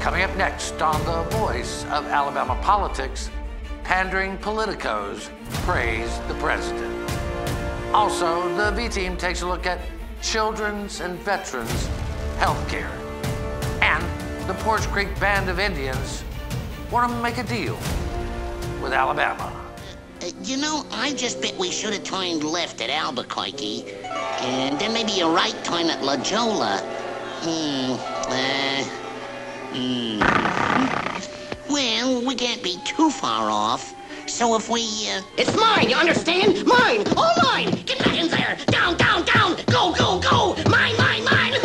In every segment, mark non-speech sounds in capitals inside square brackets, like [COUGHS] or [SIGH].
Coming up next on The Voice of Alabama Politics, pandering politicos praise the president. Also, the V team takes a look at children's and veterans' health care. And the Poarch Creek Band of Indians want to make a deal with Alabama. Uh, you know, I just bet we should have turned left at Albuquerque, and then maybe a right turn at La Jolla. Hmm, uh, hmm. Well, we can't be too far off. So if we, uh... It's mine, you understand? Mine! All mine! Get back in there! Down, down, down! Go, go, go! Mine, mine, mine! [LAUGHS]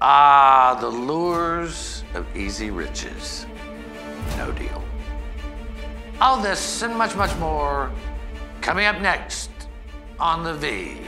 ah, the lures of easy riches. No deal. All this and much, much more coming up next on The V.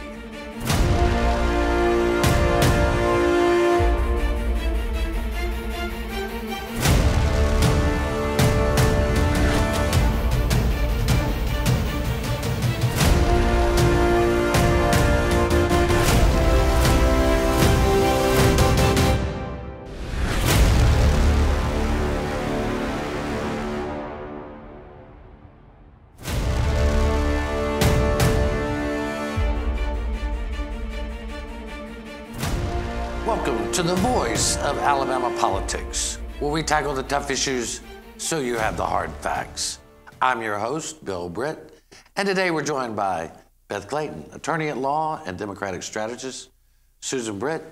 voice of Alabama politics, where we tackle the tough issues so you have the hard facts. I'm your host, Bill Britt, and today we're joined by Beth Clayton, attorney at law and Democratic strategist, Susan Britt,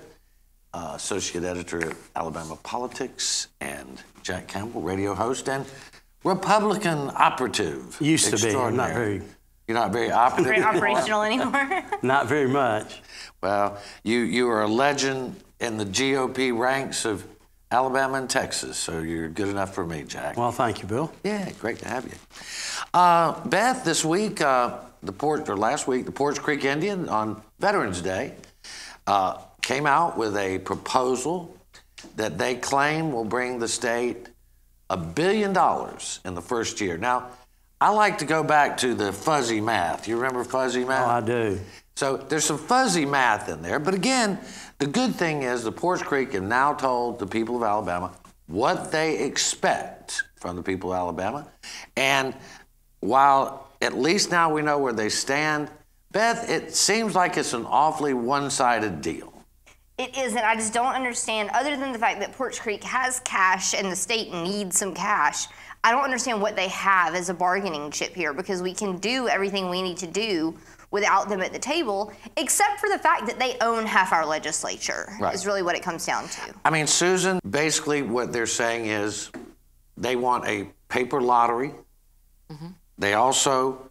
uh, associate editor at Alabama Politics, and Jack Campbell, radio host and Republican operative. Used to be. Not very. You're not very operative. Very operational anymore. [LAUGHS] Not very much. Well, you, you are a legend in the GOP ranks of Alabama and Texas, so you're good enough for me, Jack. Well, thank you, Bill. Yeah, great to have you. Uh, Beth, this week, uh, the Port, or last week, the Poarch Creek Indian on Veterans Day uh, came out with a proposal that they claim will bring the state a billion dollars in the first year. Now, I like to go back to the fuzzy math. You remember fuzzy math? Oh, I do. So there's some fuzzy math in there. But again, the good thing is the Poarch Creek have now told the people of Alabama what they expect from the people of Alabama. And while at least now we know where they stand, Beth, it seems like it's an awfully one sided deal. It isn't. I just don't understand, other than the fact that Poarch Creek has cash and the state needs some cash. I don't understand what they have as a bargaining chip here because we can do everything we need to do without them at the table, except for the fact that they own half our legislature, Right. is really what it comes down to. I mean, Susan, basically what they're saying is they want a paper lottery. Mm-hmm. They also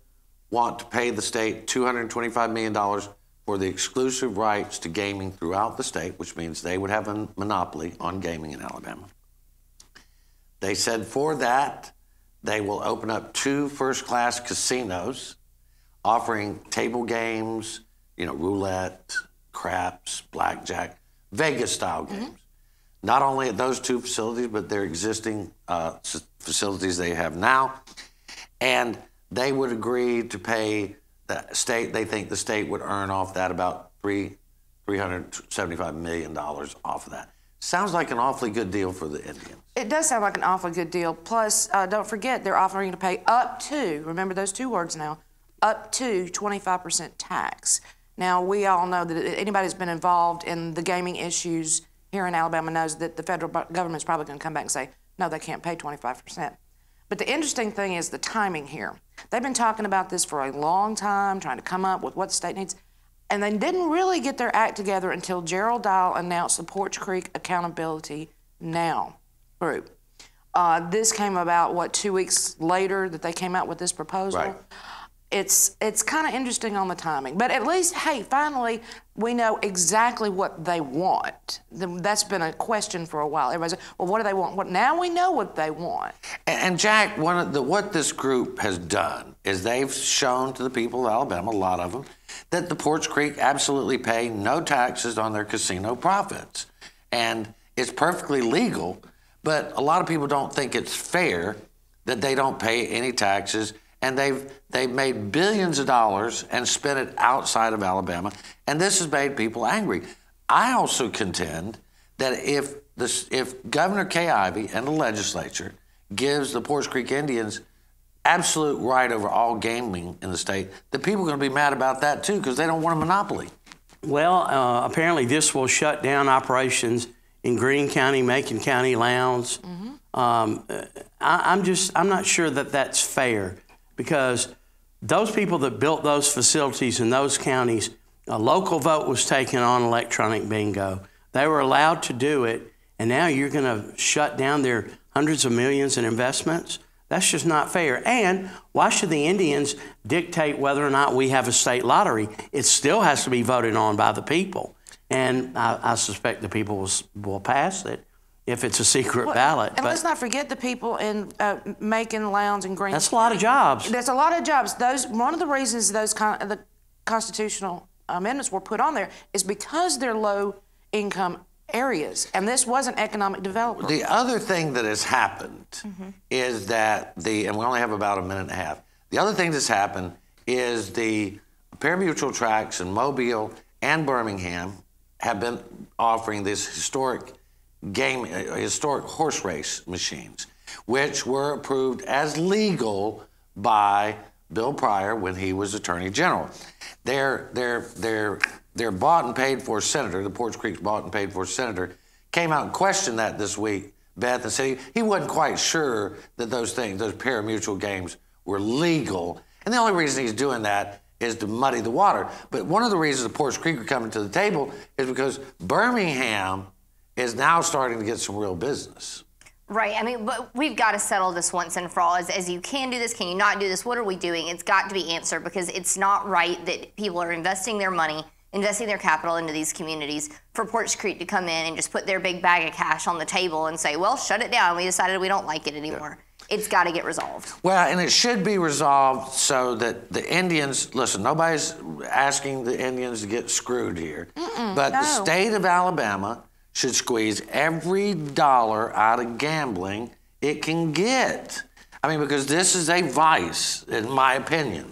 want to pay the state $225 million for the exclusive rights to gaming throughout the state, which means they would have a monopoly on gaming in Alabama. They said for that, they will open up two first class casinos offering table games, you know, roulette, craps, blackjack, Vegas style games. Not only at those two facilities, but their existing uh, s- facilities they have now. And they would agree to pay the state, they think the state would earn off that about three, $375 million off of that. Sounds like an awfully good deal for the Indians. It does sound like an awfully good deal. Plus, uh, don't forget, they're offering to pay up to, remember those two words now, up to 25% tax. Now, we all know that anybody who's been involved in the gaming issues here in Alabama knows that the federal government's probably going to come back and say, no, they can't pay 25%. But the interesting thing is the timing here. They've been talking about this for a long time, trying to come up with what the state needs. And they didn't really get their act together until Gerald Dial announced the Poarch Creek Accountability Now group. Uh, this came about, what, two weeks later that they came out with this proposal? Right. It's, it's kind of interesting on the timing. But at least, hey, finally, we know exactly what they want. That's been a question for a while. Everybody's like, well, what do they want? What, now we know what they want. And, and Jack, one of the, what this group has done is they've shown to the people of Alabama, a lot of them, that the Poarch Creek absolutely pay no taxes on their casino profits. And it's perfectly legal, but a lot of people don't think it's fair that they don't pay any taxes. And they've, they've made billions of dollars and spent it outside of Alabama. And this has made people angry. I also contend that if this, if Governor Kay Ivey and the legislature gives the Poarch Creek Indians absolute right over all gaming in the state, the people are going to be mad about that too because they don't want a monopoly. Well, uh, apparently this will shut down operations in Greene County, Macon County, Lowndes. Um, uh, I, I'm just, I'm not sure that that's fair because those people that built those facilities in those counties, a local vote was taken on electronic bingo. They were allowed to do it, and now you're going to shut down their hundreds of millions in investments? That's just not fair. And why should the Indians dictate whether or not we have a state lottery? It still has to be voted on by the people. And I, I suspect the people will, will pass it if it's a secret ballot. And let's not forget the people in uh, Macon, Lowndes, and Greene. that's a lot of jobs. There's a lot of jobs. Those one of the reasons those con- the constitutional amendments were put on there is because they're low income areas, and this wasn't economic development. The other thing that has happened is that the, and we only have about a minute and a half. The other thing that's happened is the parimutuel tracks in Mobile and Birmingham have been offering this historic game, uh, historic horse race machines, which were approved as legal by Bill Pryor when he was Attorney General. Their, their, their, their bought and paid for senator, the Poarch Creek's bought and paid for senator, came out and questioned that this week, Beth, and said he, wasn't quite sure that those things, those parimutuel games, were legal. And the only reason he's doing that is to muddy the water. But one of the reasons the Poarch Creek are coming to the table is because Birmingham is now starting to get some real business. Right. I mean, but we've got to settle this once and for all. As, as you can do this, can you not do this? What are we doing? It's got to be answered because it's not right that people are investing their money, investing their capital into these communities for Poarch Creek to come in and just put their big bag of cash on the table and say, well, shut it down. We decided we don't like it anymore. It's got to get resolved. Well, and it should be resolved so that the Indians listen. Nobody's asking the Indians to get screwed here, but the state of Alabama should squeeze every dollar out of gambling it can get. I mean, because this is a vice, in my opinion.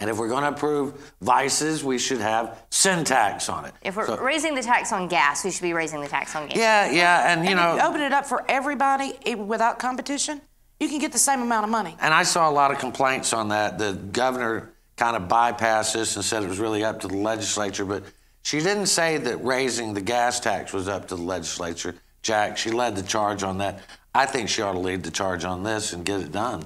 And if we're going to approve vices, we should have sin tax on it. If we're So- raising the tax on gas, we should be raising the tax on gas. yeah, yeah, and you and know, if you open it up for everybody without competition, you can get the same amount of money. And I saw a lot of complaints on that. The governor kind of bypassed this and said it was really up to the legislature, but she didn't say that raising the gas tax was up to the legislature. Jack, she led the charge on that. I think she ought to lead the charge on this and get it done.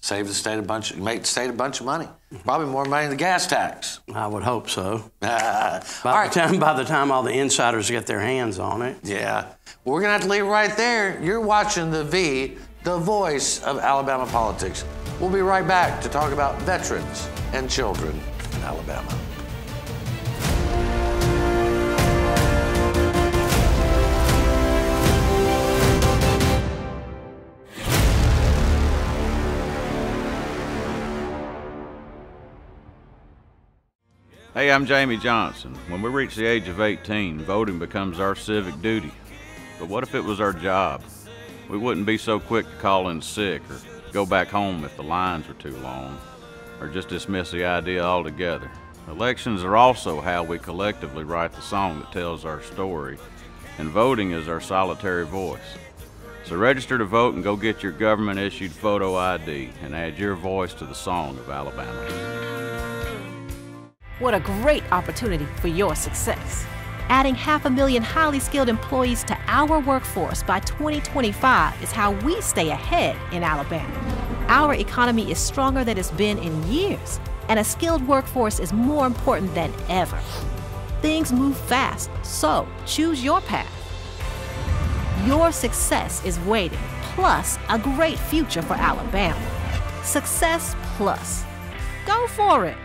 Save the state a bunch, make the state a bunch of money. Probably more money than the gas tax. I would hope so. Uh, [LAUGHS] By all right. the time, by the time all the insiders get their hands on it. Yeah. Well, we're going to have to leave it right there. You're watching The V, the voice of Alabama politics. We'll be right back to talk about veterans and children in Alabama. Hey, I'm Jamie Johnson. When we reach the age of 18, voting becomes our civic duty. But what if it was our job? We wouldn't be so quick to call in sick or go back home if the lines were too long, or just dismiss the idea altogether. Elections are also how we collectively write the song that tells our story, and voting is our solitary voice. So register to vote and go get your government issued photo ID and add your voice to the song of Alabama. What a great opportunity for your success. Adding half a million highly skilled employees to our workforce by 2025 is how we stay ahead in Alabama. Our economy is stronger than it's been in years, and a skilled workforce is more important than ever. Things move fast, so choose your path. Your success is waiting, plus a great future for Alabama. Success Plus. Go for it!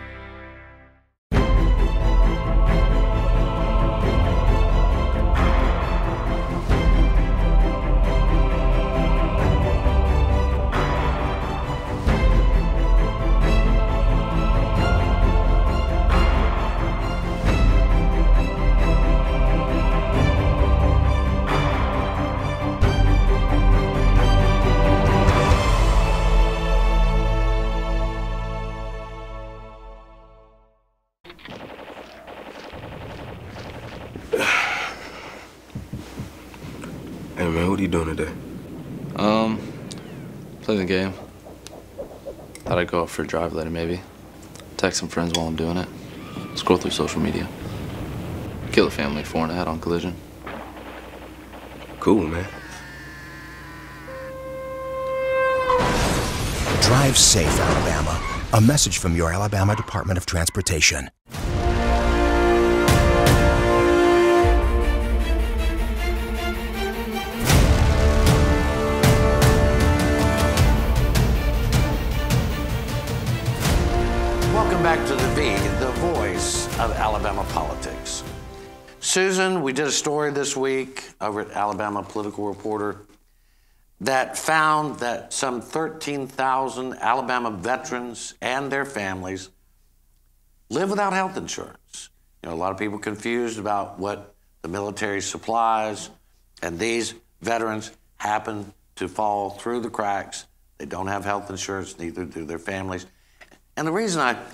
You doing today? Um, playing the game. Thought I'd go out for a drive later, maybe. Text some friends while I'm doing it. Scroll through social media. Kill a family four and a hat on collision. Cool, man. Drive safe, Alabama. A message from your Alabama Department of Transportation. Welcome back to the V, the voice of Alabama politics. Susan, we did a story this week over at Alabama Political Reporter that found that some 13,000 Alabama veterans and their families live without health insurance. You know, a lot of people confused about what the military supplies, and these veterans happen to fall through the cracks. They don't have health insurance, neither do their families. And the reason I [COUGHS]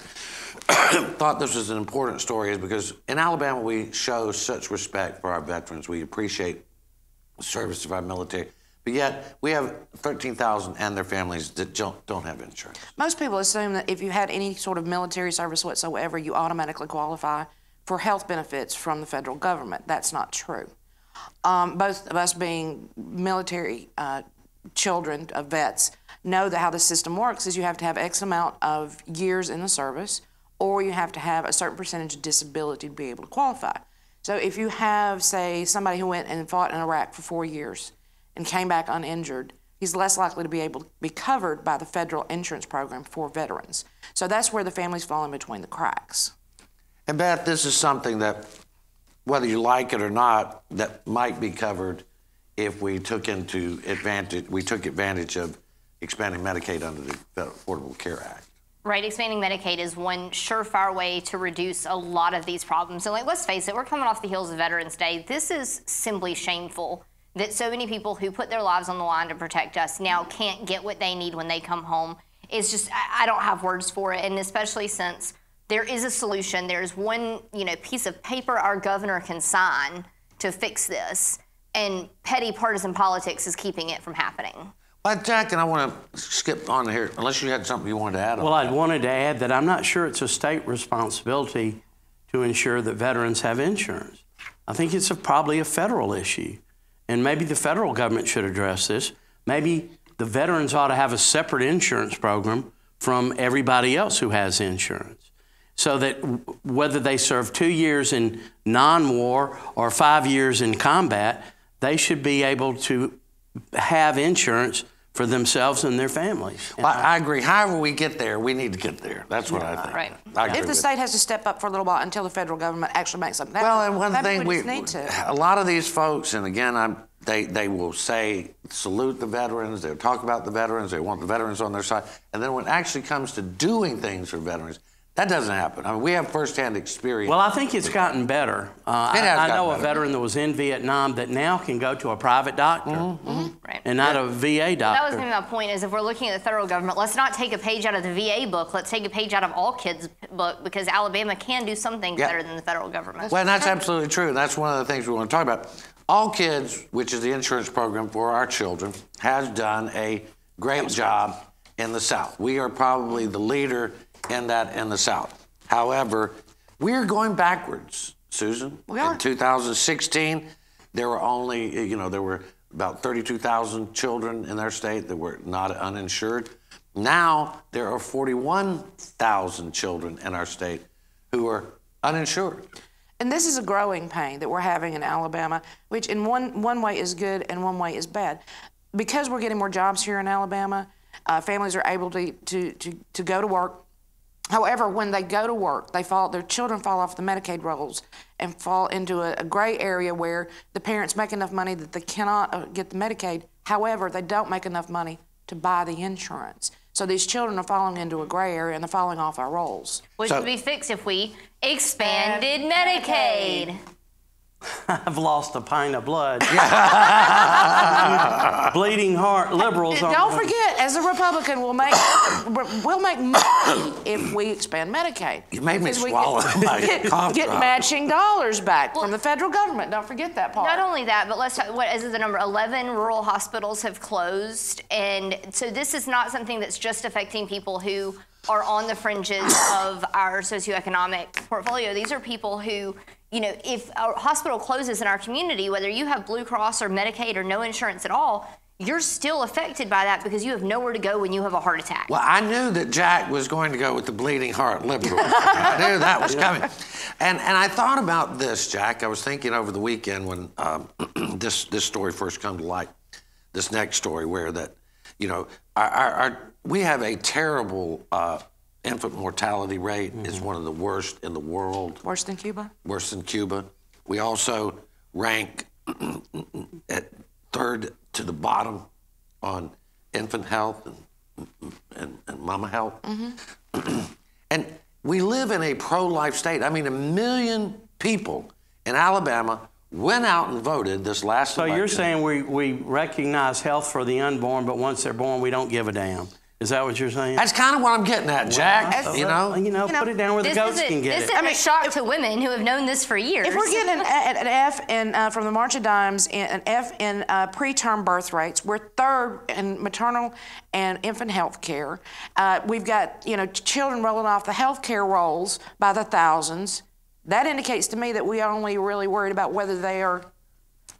thought this was an important story is because in Alabama we show such respect for our veterans. We appreciate the service of our military. But yet we have 13,000 and their families that don't, don't have insurance. Most people assume that if you had any sort of military service whatsoever, you automatically qualify for health benefits from the federal government. That's not true. Um, both of us being military uh, children of vets know that how the system works is you have to have X amount of years in the service or you have to have a certain percentage of disability to be able to qualify. So if you have, say, somebody who went and fought in Iraq for four years and came back uninjured, he's less likely to be able to be covered by the federal insurance program for veterans. So that's where the families fall in between the cracks. And Beth, this is something that, whether you like it or not, that might be covered if we took into advantage, we took advantage of expanding Medicaid under the Affordable Care Act. Right, expanding Medicaid is one surefire way to reduce a lot of these problems. And like, let's face it, we're coming off the heels of Veterans Day. This is simply shameful that so many people who put their lives on the line to protect us now can't get what they need when they come home. It's just, I, I don't have words for it, and especially since there is a solution. There's one, you know, piece of paper our governor can sign to fix this, and petty partisan politics is keeping it from happening. Jack, and I want to skip on here, unless you had something you wanted to add Well, I wanted to add that I'm not sure it's a state responsibility to ensure that veterans have insurance. I think it's a, probably a federal issue. And maybe the federal government should address this. Maybe the veterans ought to have a separate insurance program from everybody else who has insurance. So that whether they serve two years in non war or five years in combat, they should be able to have insurance for themselves and their families. Well, I I agree. However we get there, we need to get there. That's what I think. Right. I agree If the with state has to step up for a little while until the federal government actually makes something Well, and one thing we we, need to. a lot of these folks, and again, I'm, they they will say salute the veterans. They'll talk about the veterans. They want the veterans on their side, and then when it actually comes to doing things for veterans, that doesn't happen. I mean, we have firsthand experience. Well, I think it's gotten better. Uh, It I, has I gotten know a better. veteran that was in Vietnam that now can go to a private doctor mm-hmm. Mm-hmm. Mm-hmm. Right. and not a VA doctor. That was doctor. going to be my point. Is if we're looking at the federal government, let's not take a page out of the VA book. Let's take a page out of all kids' book because Alabama can do some things Yeah. better than the federal government. Well, and that's absolutely true. And that's one of the things we want to talk about. All Kids, which is the insurance program for our children, has done a great job in the South. We are probably the leader in that in the South. However, we're going backwards, Susan. We are. In 2016, there were only, you know, there were about 32,000 children in our state that were not uninsured. Now there are 41,000 children in our state who are uninsured. And this is a growing pain that we're having in Alabama, which in one, one way is good and one way is bad. Because we're getting more jobs here in Alabama, uh, families are able to, to, to, to go to work. However, when they go to work, they fall, their children fall off the Medicaid rolls and fall into a, a gray area where the parents make enough money that they cannot uh, get the Medicaid. However, they don't make enough money to buy the insurance. So these children are falling into a gray area and they're falling off our rolls. Which So- would be fixed if we expanded Medicaid. [LAUGHS] I've lost a pint of blood. [LAUGHS] Bleeding heart liberals. And on don't forget, as a Republican, we'll make [COUGHS] we'll make money if we expand Medicaid. You made me swallow get, [LAUGHS] my get, cough get drop. matching dollars back from the federal government. Don't forget that part. Not only that, but let's talk, what is it, the number? 11 rural hospitals have closed. And so this is not something that's just affecting people who are on the fringes of our socioeconomic portfolio. These are people who, you know, if a hospital closes in our community, whether you have Blue Cross or Medicaid or no insurance at all, you're still affected by that because you have nowhere to go when you have a heart attack. Well, I knew that Jack was going to go with the bleeding heart liberal. [LAUGHS] I knew that was coming. And, and I thought about this, Jack. I was thinking over the weekend when um, [CLEARS THROAT] this, this story first come to light, this next story where that, you know, our, our, our, we have a terrible uh, infant mortality rate. is mm-hmm. one of the worst in the world, Worse than Cuba? worse than Cuba. We also rank [CLEARS THROAT] at third to the bottom on infant health and, and, and mama health. Mm-hmm. [CLEARS THROAT] and we live in a pro life state. I mean, a million people in Alabama went out and voted this last So election. you're saying we, we recognize health for the unborn, but once they're born, we don't give a damn. Is that what you're saying? That's kind of what I'm getting at, Jack. Well, you know? You know, You know, put it down where the this goats can get it. this it. isn't a shock to women who have known this for years. If we're getting an, an an F in, uh, from the March of Dimes, in- an F in uh, preterm birth rates, we're third in maternal and infant health care. Uh, we've got, you know, children rolling off the health care rolls by the thousands. That indicates to me that we are only really worried about whether they are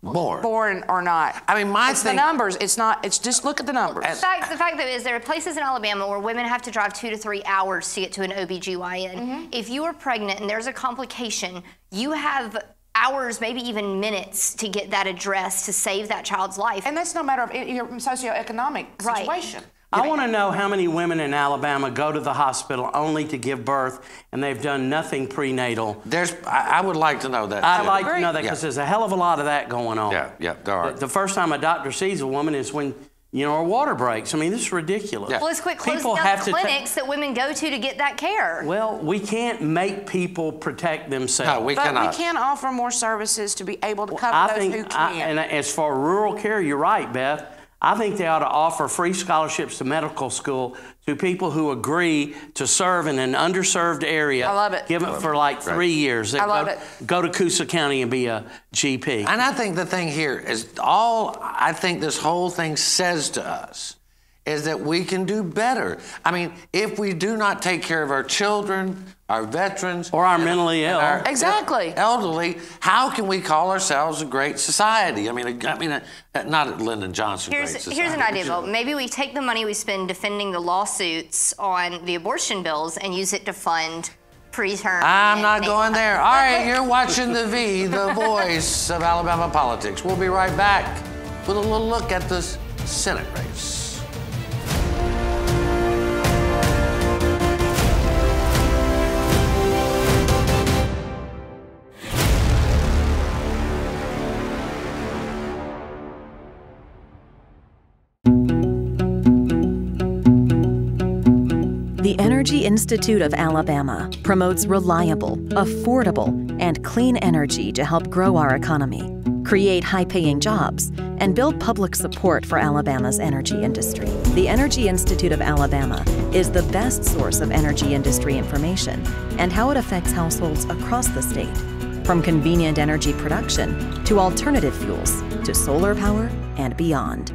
Born. born or not. I mean, my it's thing- the numbers. It's not. It's just look at the numbers. The fact, the fact though is there are places in Alabama where women have to drive two to three hours to get to an OBGYN. Mm-hmm. If you are pregnant and there's a complication, you have hours, maybe even minutes to get that addressed to save that child's life. and that's no matter of your socioeconomic Right. situation. I want to know how many women in Alabama go to the hospital only to give birth and they've done nothing prenatal. There's, I, I would like to know that. I'd too. like to know that because Yeah. there's a hell of a lot of that going on. Yeah, yeah, there are. The, the first time a doctor sees a woman is when, you know, her water breaks. I mean, this is ridiculous. Yeah. well, let's quit closing People down have the ta- clinics that women go to to get that care. Well, we can't make people protect themselves. No, we But cannot. we can offer more services to be able to cover I those think, who I, can. and as for rural care, you're right, Beth. I think they ought to offer free scholarships to medical school to people who agree to serve in an underserved area. I love it. Give it for like three years. They I love go, it. Go to Coosa County and be a GP. And I think the thing here is all I think this whole thing says to us is that we can do better. I mean, if we do not take care of our children, our veterans, Or our mentally ill. our Exactly. elderly, how can we call ourselves a great society? I mean, I mean, uh, not at Lyndon Johnson. Here's, great here's an idea, but Bill. Maybe we take the money we spend defending the lawsuits on the abortion bills and use it to fund preterm. I'm not going there. [LAUGHS] All right, you're watching the V, the [LAUGHS] voice of Alabama politics. We'll be right back with a little look at this Senate race. Energy Institute of Alabama promotes reliable, affordable, and clean energy to help grow our economy, create high paying jobs, and build public support for Alabama's energy industry. The Energy Institute of Alabama is the best source of energy industry information and how it affects households across the state, from convenient energy production to alternative fuels to solar power and beyond.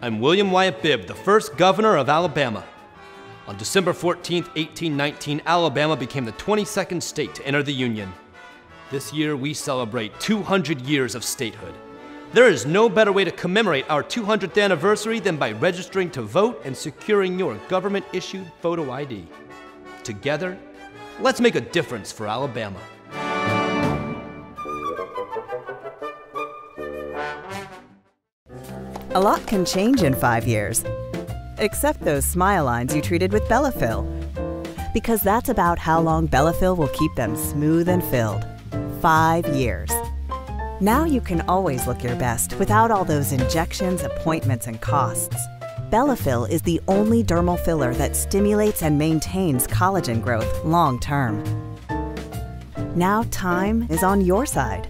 I'm William Wyatt Bibb, the first governor of Alabama. On December 14, 1819, Alabama became the 22nd state to enter the Union. This year, we celebrate 200 years of statehood. There is no better way to commemorate our 200th anniversary than by registering to vote and securing your government issued photo ID. Together, let's make a difference for Alabama. A lot can change in five years, except those smile lines you treated with Bellafill. Because that's about how long Bellafill will keep them smooth and filled. Five years. Now you can always look your best without all those injections, appointments, and costs. Bellafill is the only dermal filler that stimulates and maintains collagen growth long term. Now time is on your side.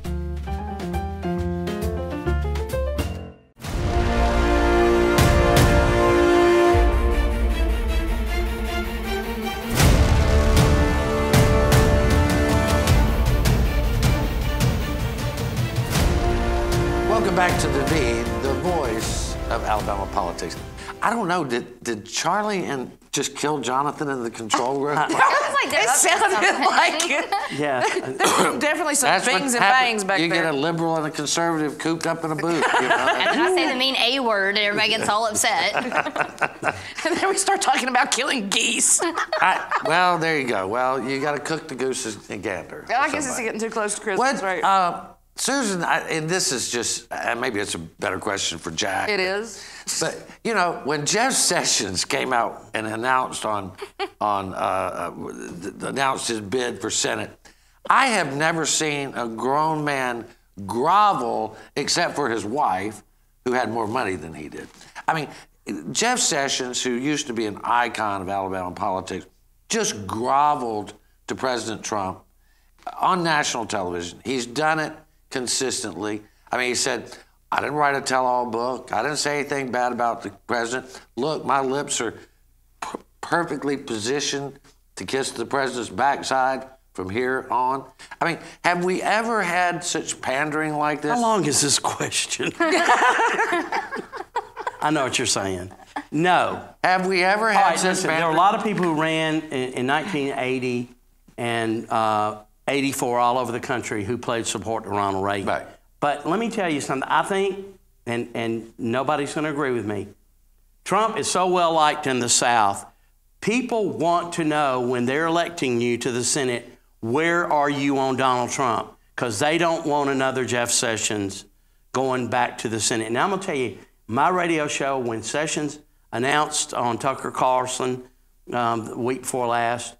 Back to the V, the voice of Alabama politics. I don't know, did, did Charlie and just kill Jonathan in the control room? [LAUGHS] It sounds like they're It up sounded like it. [LAUGHS] Yeah. Definitely some That's what things and happens. bangs back You there. get a liberal and a conservative cooped up in a booth. You know? [LAUGHS] And then I say the mean A word and everybody gets all upset. and then we start talking about killing geese. I, well, there you go. Well, you got to cook the goose and gander. I guess it's getting too close to Christmas, What, right? uh, Susan, I, and this is just, uh, maybe it's a better question for Jack. it is. But you know, when Jeff Sessions came out and announced on on uh, uh, announced his bid for Senate, I have never seen a grown man grovel except for his wife, who had more money than he did. I mean, Jeff Sessions, who used to be an icon of Alabama politics, just groveled to President Trump on national television. He's done it consistently. I mean, he said, I didn't write a tell all book. I didn't say anything bad about the president. Look, my lips are p- perfectly positioned to kiss the president's backside from here on. I mean, have we ever had such pandering like this? How long is this question? [LAUGHS] I know what you're saying. No. Have we ever had right, such listen, there were a lot of people who ran in, in 1980 and uh, 84 all over the country who played support to Ronald Reagan. Right. But let me tell you something. I think, and, and nobody's going to agree with me, Trump is so well liked in the South. People want to know when they're electing you to the Senate, where are you on Donald Trump? Because they don't want another Jeff Sessions going back to the Senate. Now, I'm going to tell you, my radio show, when Sessions announced on Tucker Carlson um, the week before last,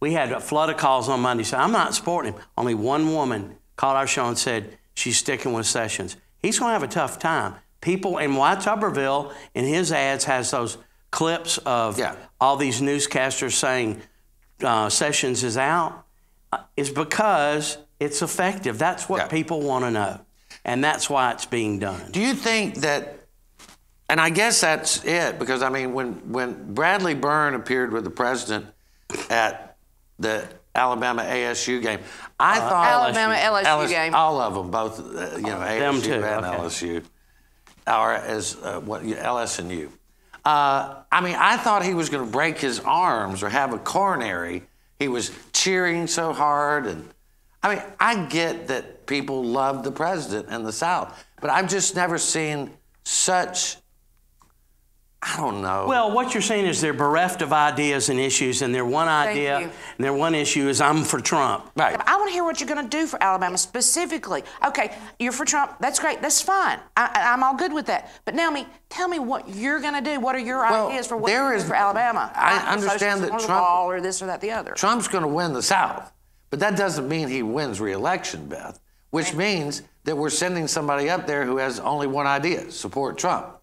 we had a flood of calls on Monday. So I'm not supporting him. Only one woman called our show and said she's sticking with Sessions. He's going to have a tough time. People in White Tuberville in his ads has those clips of all these newscasters saying uh, Sessions is out. Uh, It's because it's effective. That's what people want to know, and that's why it's being done. Do you think that, and I guess that's it, because I mean, when, when Bradley Byrne appeared with the president at the Alabama ASU game, I Uh, thought Alabama LSU game. all of them, both uh, you know Them ASU too, and okay. LSU, or as uh, what yeah, LS and U. Uh, I mean, I thought he was going to break his arms or have a coronary. He was cheering so hard, and I mean, I get that people love the president in the South, but I've just never seen such. I don't know. Well, what you're saying is they're bereft of ideas and issues, and their one idea and their one issue is I'm for Trump. Right. I want to hear what you're going to do for Alabama specifically. Okay, you're for Trump. That's great. That's fine. I, I- I'm all good with that. But now, me, tell me what you're going to do. What are your Well, ideas for what there you're is- doing for Alabama? I Not understand that or the Trump- wall or this or that, the other. Trump's going to win the South, but that doesn't mean he wins re-election, Beth. Which means that we're sending somebody up there who has only one idea: support Trump.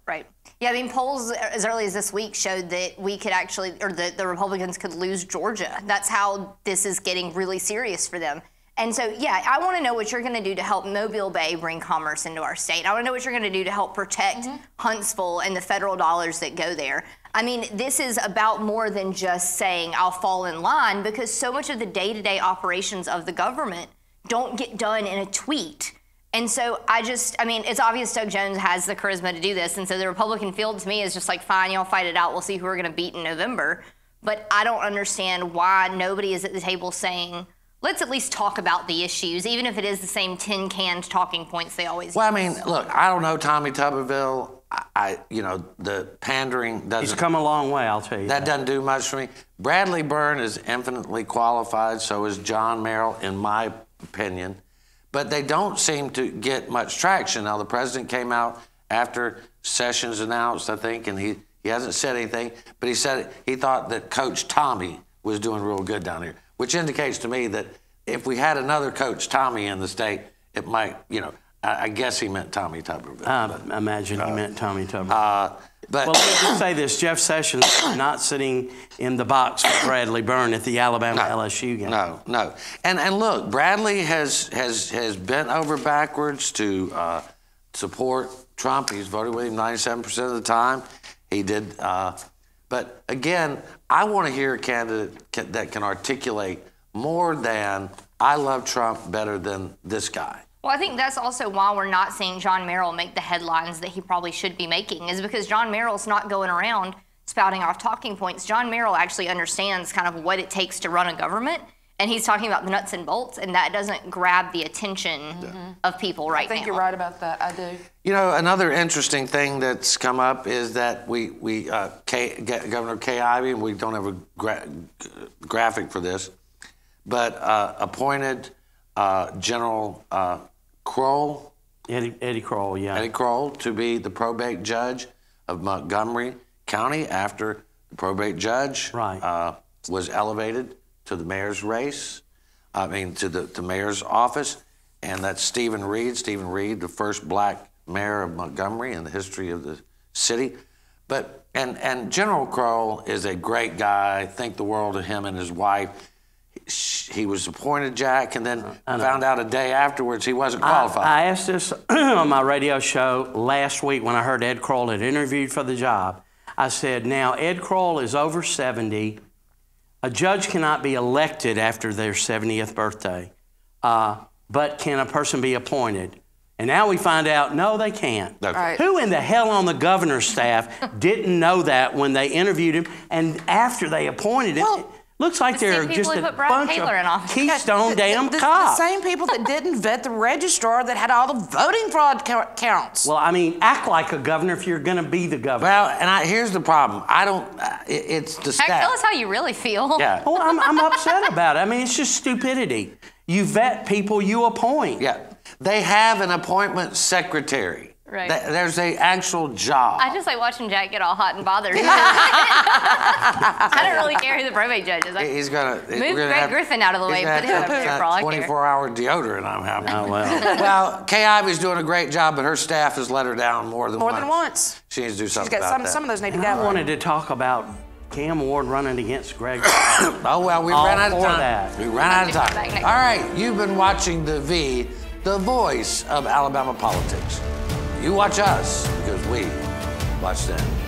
Yeah, I mean, polls as early as this week showed that we could actually, or that the Republicans could lose Georgia. That's how this is getting really serious for them. And so, yeah, I want to know what you're going to do to help Mobile Bay bring commerce into our state. I want to know what you're going to do to help protect mm-hmm. Huntsville and the federal dollars that go there. I mean, this is about more than just saying I'll fall in line because so much of the day to day operations of the government don't get done in a tweet. And so I just, I mean, it's obvious Doug Jones has the charisma to do this. And so the Republican field to me is just like, fine, y'all fight it out. We'll see who we're going to beat in November. But I don't understand why nobody is at the table saying, let's at least talk about the issues, even if it is the same tin canned talking points they always Well, I mean, look, I don't know Tommy Tuberville. I, I you know, the pandering doesn't. He's come a long way, I'll tell you. That doesn't do much for me. Bradley Byrne is infinitely qualified, so is John Merrill, in my opinion. But they don't seem to get much traction. Now, the president came out after Sessions announced, I think, and he, he hasn't said anything, but he said he thought that Coach Tommy was doing real good down here, which indicates to me that if we had another Coach Tommy in the state, it might, you know, I, I guess he meant Tommy Tuberville. I imagine he meant Tommy Tuberville. Uh, but well, let me just say this: Jeff Sessions is not sitting in the box with Bradley Byrne at the Alabama LSU game. No, no. And and look, Bradley has has has bent over backwards to uh, support Trump. He's voted with him 97% of the time. He did. Uh, but again, I want to hear a candidate ca- that can articulate more than I love Trump better than this guy. Well, I think that's also why we're not seeing John Merrill make the headlines that he probably should be making, is because John Merrill's not going around spouting off talking points. John Merrill actually understands kind of what it takes to run a government, and he's talking about the nuts and bolts, and that doesn't grab the attention of people right now. I think now. you're right about that. I do. You know, another interesting thing that's come up is that we, we uh, K, G- Governor Kay Ivey, and we don't have a gra- graphic for this, but uh, appointed uh, General uh, Kroll, Eddie, Eddie Kroll, yeah. Eddie Kroll, to be the probate judge of Montgomery County after the probate judge uh, was elevated to the mayor's race, I mean, to the, the mayor's office. And that's Steven Reed. Steven Reed, the first black mayor of Montgomery in the history of the city. But, and, and General Kroll is a great guy. I Think the world of him and his wife. He was appointed Jack and then found out a day afterwards he wasn't qualified. I, I asked this [CLEARS THROAT] on my radio show last week when I heard Ed Kroll had interviewed for the job. I said, now Ed Kroll is over 70. A judge cannot be elected after their 70th birthday, uh, but can a person be appointed? And now we find out, no, they can't. Okay. Right. Who in the hell on the governor's staff didn't know that when they interviewed him and after they appointed him? it looks like the they're just a bunch Taylor of office. Keystone damn the, the, the same people that didn't vet the registrar that had all the voting fraud counts. Well, I mean, act like a governor if you're going to be the governor. Well, and I, here's the problem. I don't. Uh, it, it's the Heck, staff. tell us how you really feel. Yeah. Well, I'm, I'm upset about it. I mean, it's just stupidity. You vet people you appoint. Yeah. They have an appointment secretary. Right. Th- There's a actual job. I just like watching Jack get all hot and bothered. [LAUGHS] [LAUGHS] I don't really care who the probate judge is. I, He's gonna Move we're gonna Greg have- Griffin out of the way, gonna put him up to there for all I care. 24-hour deodorant. I'm having. Oh well. [LAUGHS] well, Kay Ivey's doing a great job, but her staff has let her down more than More once. than once. She needs to do She's something got about some, that. some of those need to go. I wanted to talk about Cam Ward running against Greg. [COUGHS] oh well, we All ran out of time. that. We ran out of time. All right, you've been watching the V, the voice of Alabama politics. You watch us because we watch them.